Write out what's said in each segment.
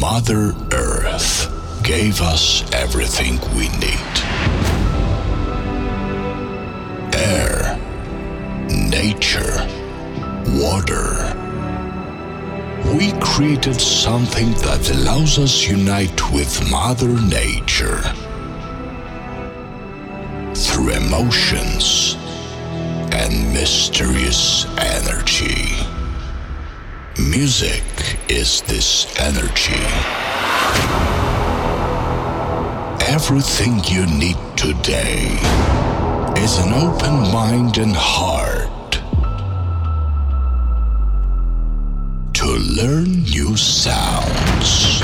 Mother Earth gave us everything we need air, nature, water. We created something that allows us unite with Mother Nature through emotions and mysterious energy. Music is this energy? Everything you need today is an open mind and heart to learn new sounds.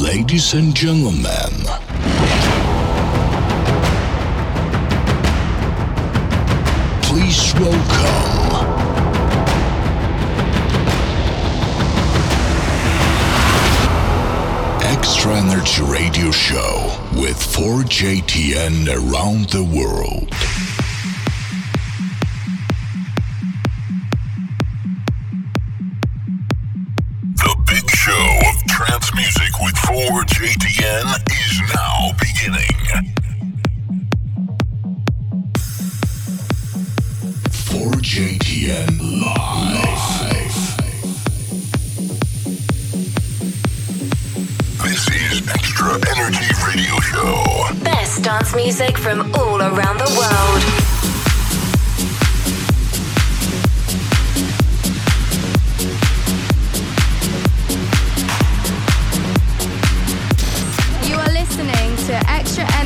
Ladies and gentlemen, please welcome. Extra Energy Radio Show with 4JTN around the world.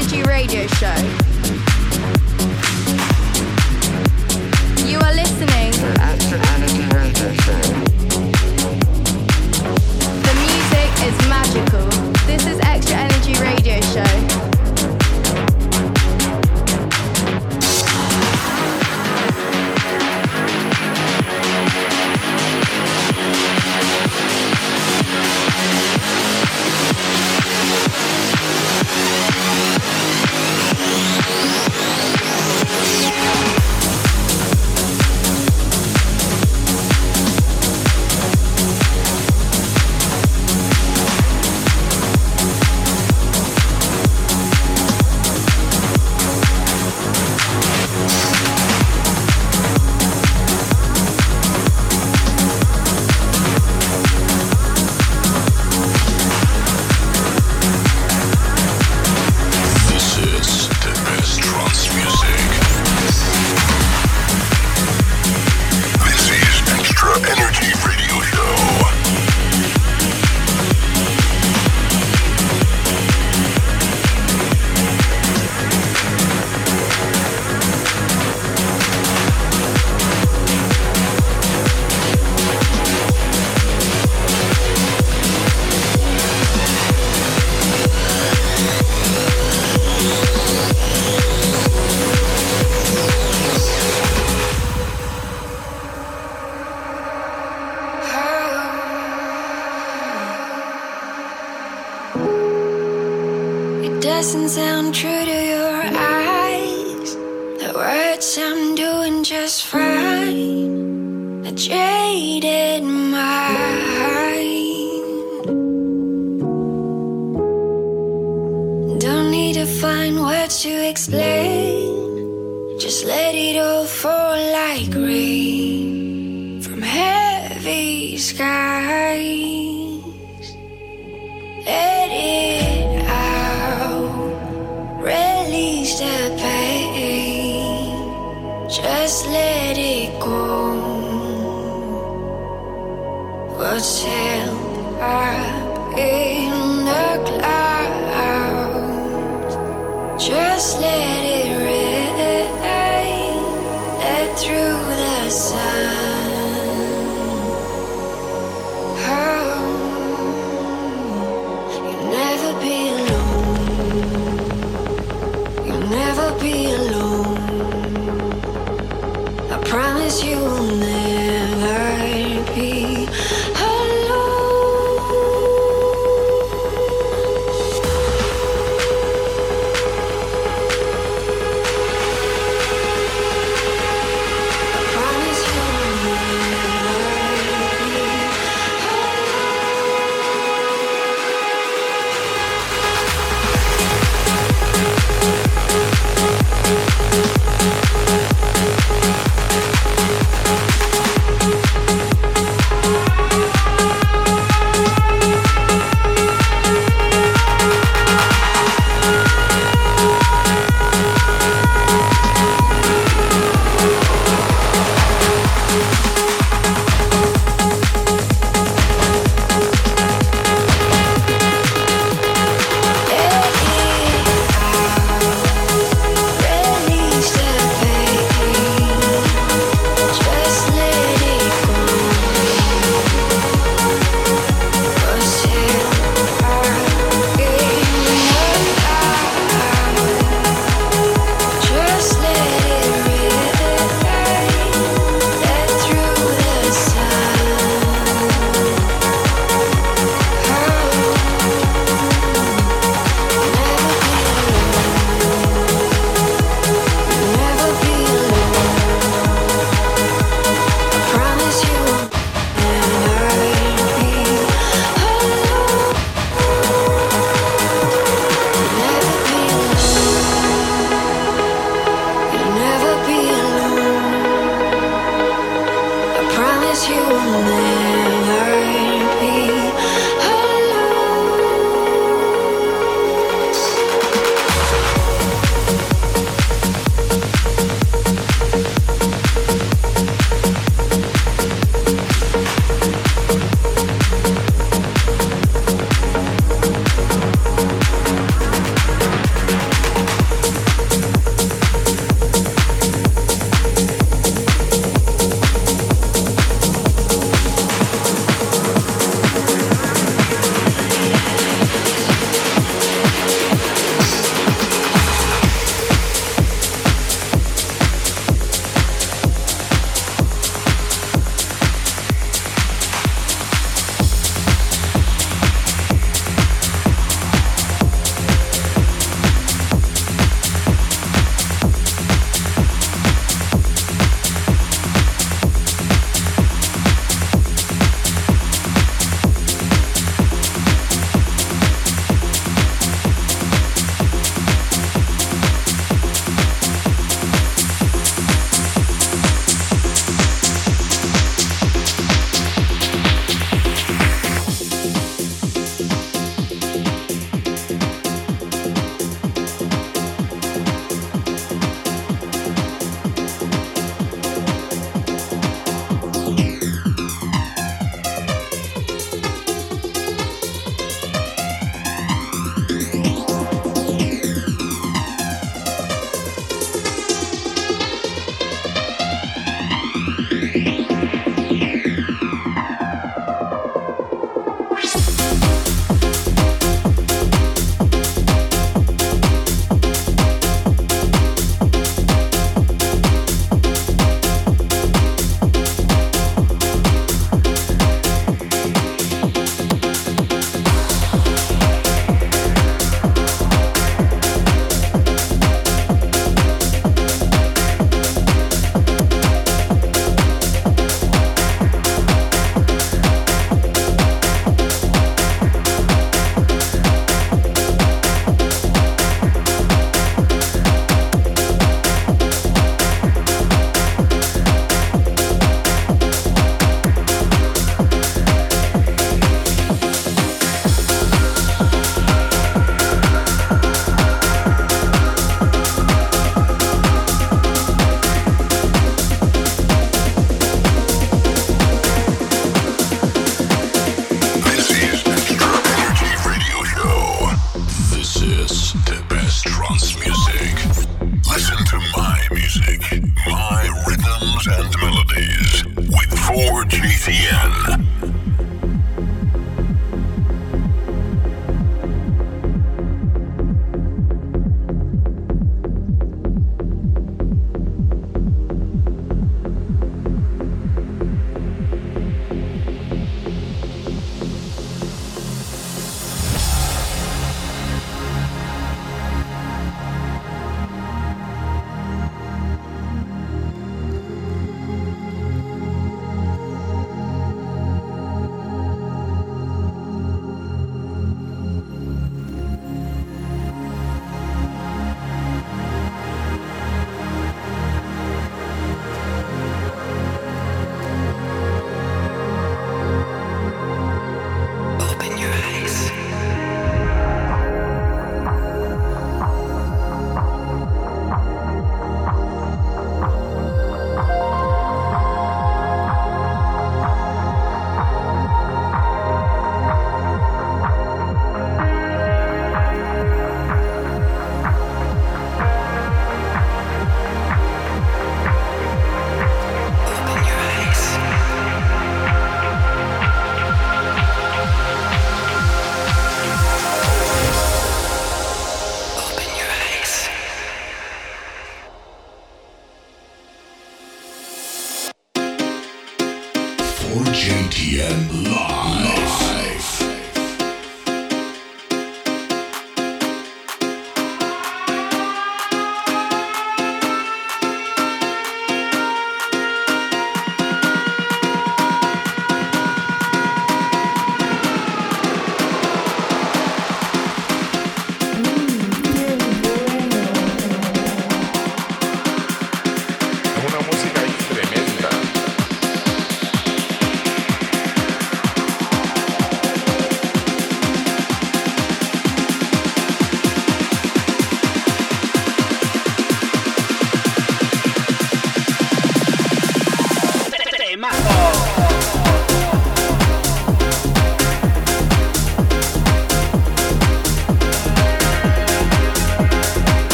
Energy Radio Show. You are listening GCN.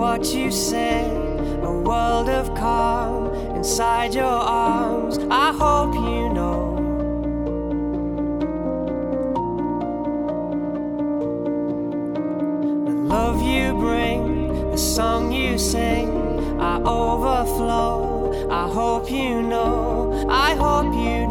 What you say, a world of calm inside your arms. I hope you know. The love you bring, the song you sing, I overflow. I hope you know, I hope you know.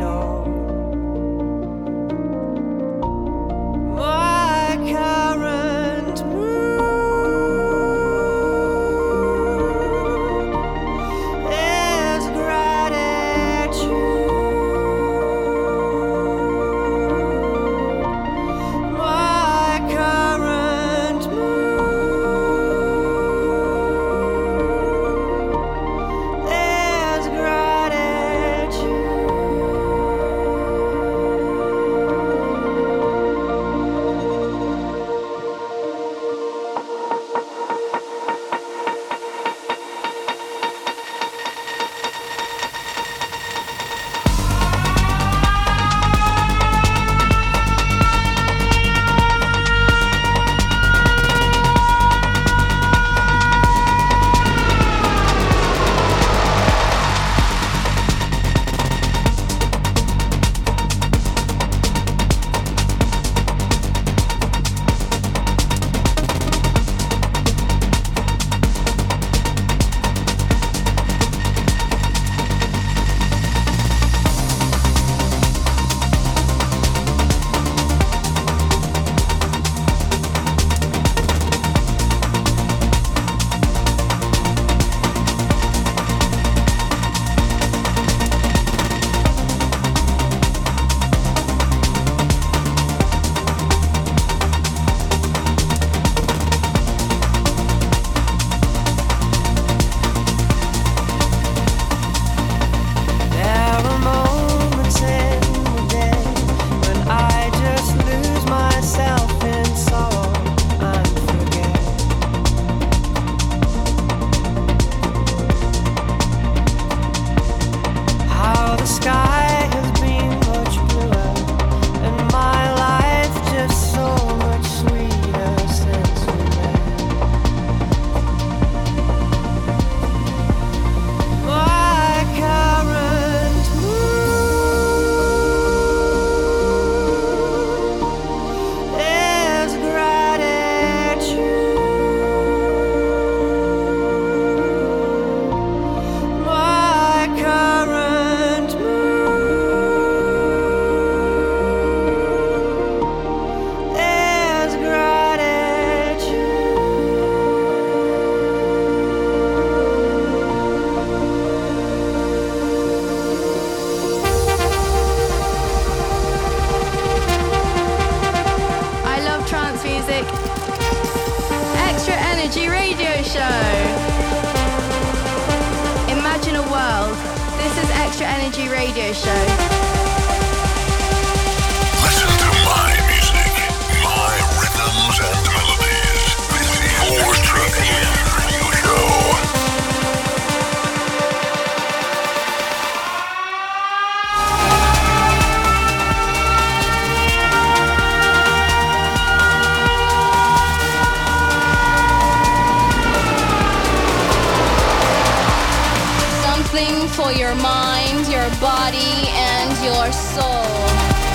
For your mind, your body, and your soul.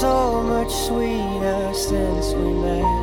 so much sweeter since we met.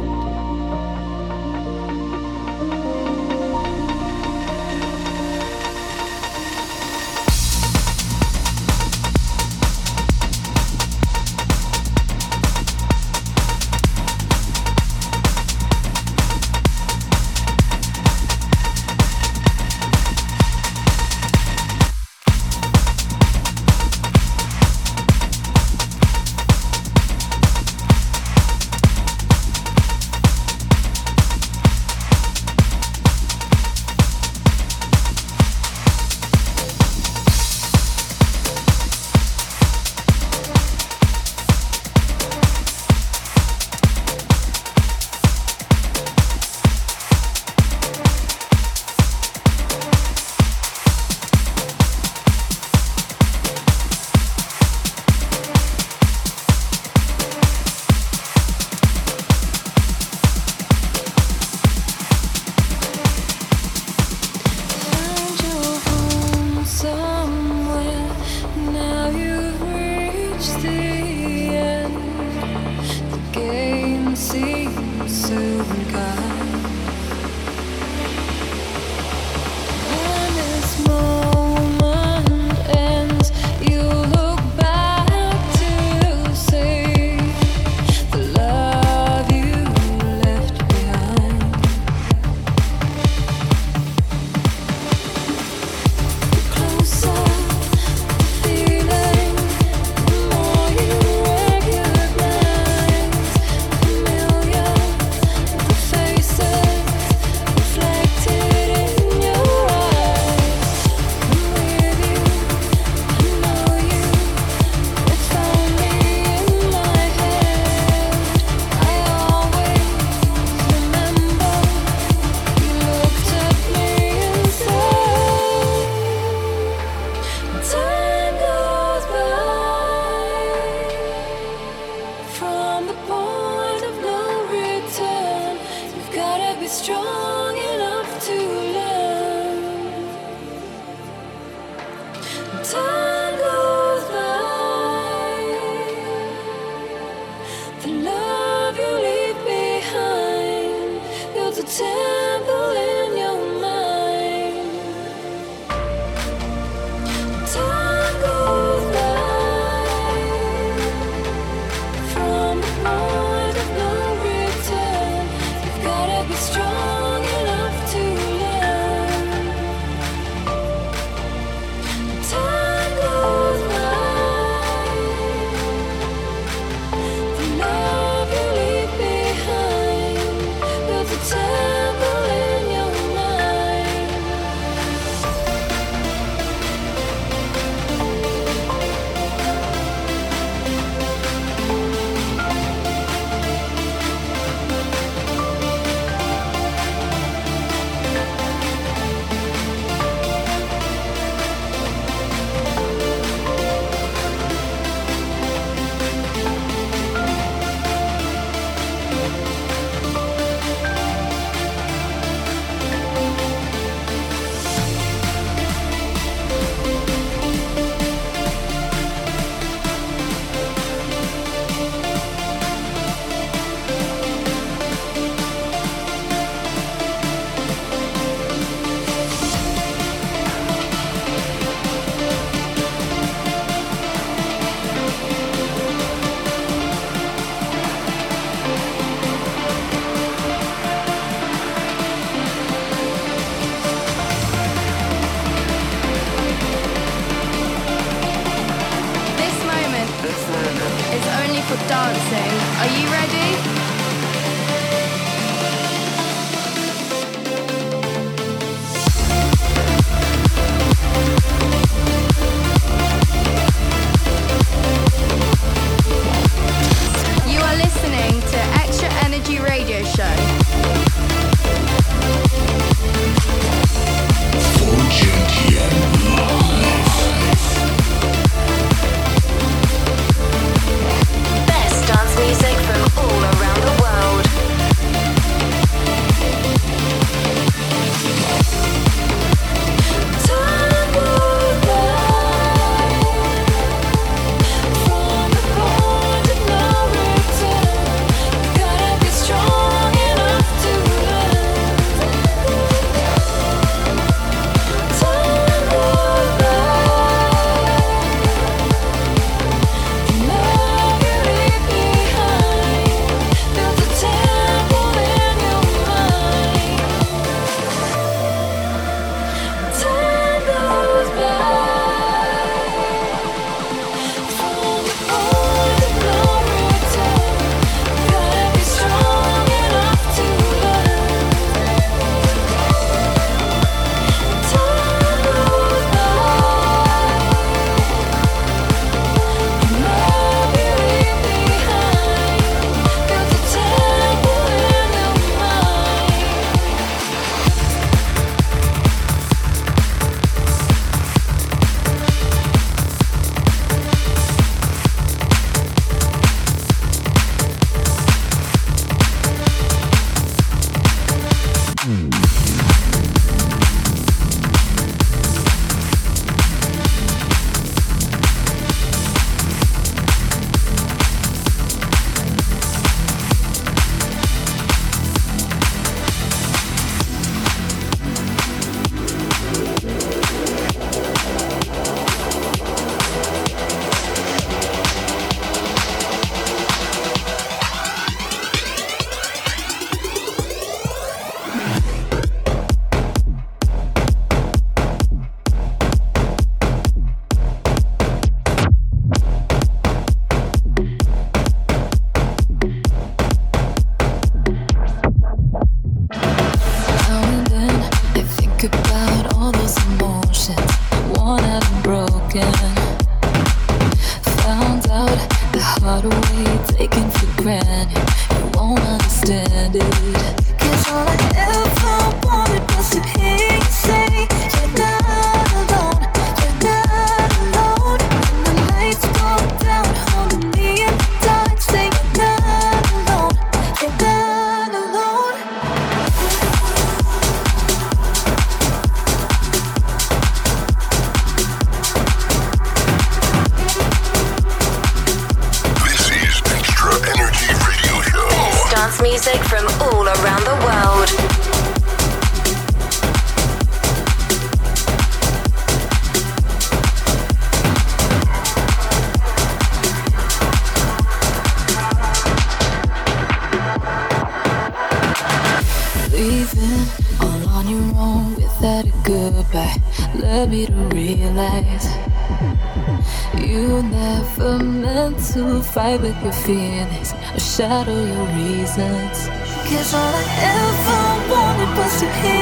shadow your reasons. Cause all I ever wanted was to hear.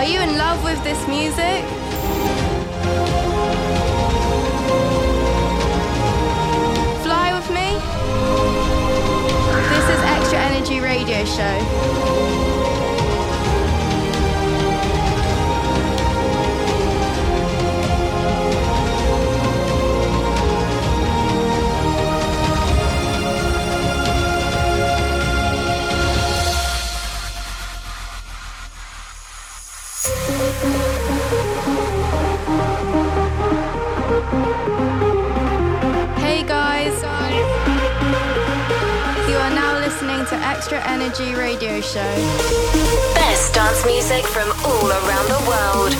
Are you in love with this music? Fly with me? This is Extra Energy Radio Show. Extra Energy radio show. Best dance music from all around the world.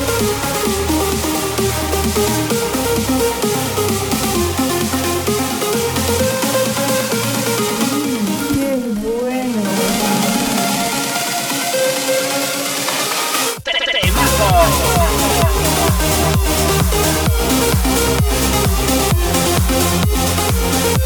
Temazo.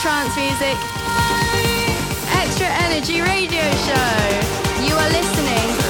trance music, Extra Energy Radio Show. You are listening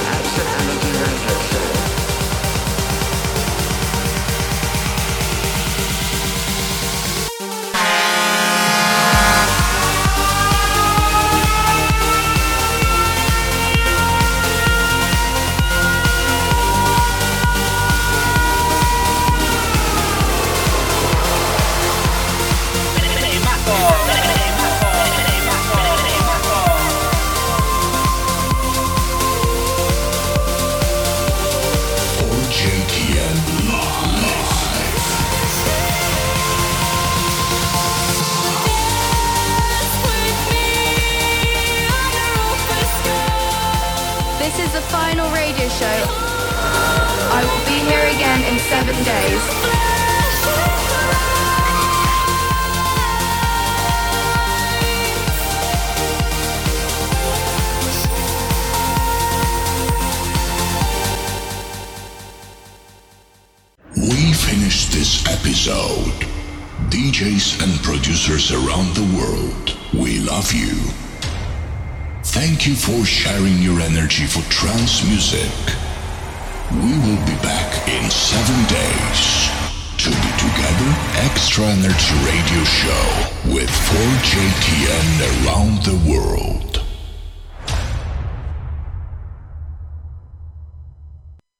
trance music. We will be back in seven days to be together. Extra Energy Radio Show with 4JTN around the world.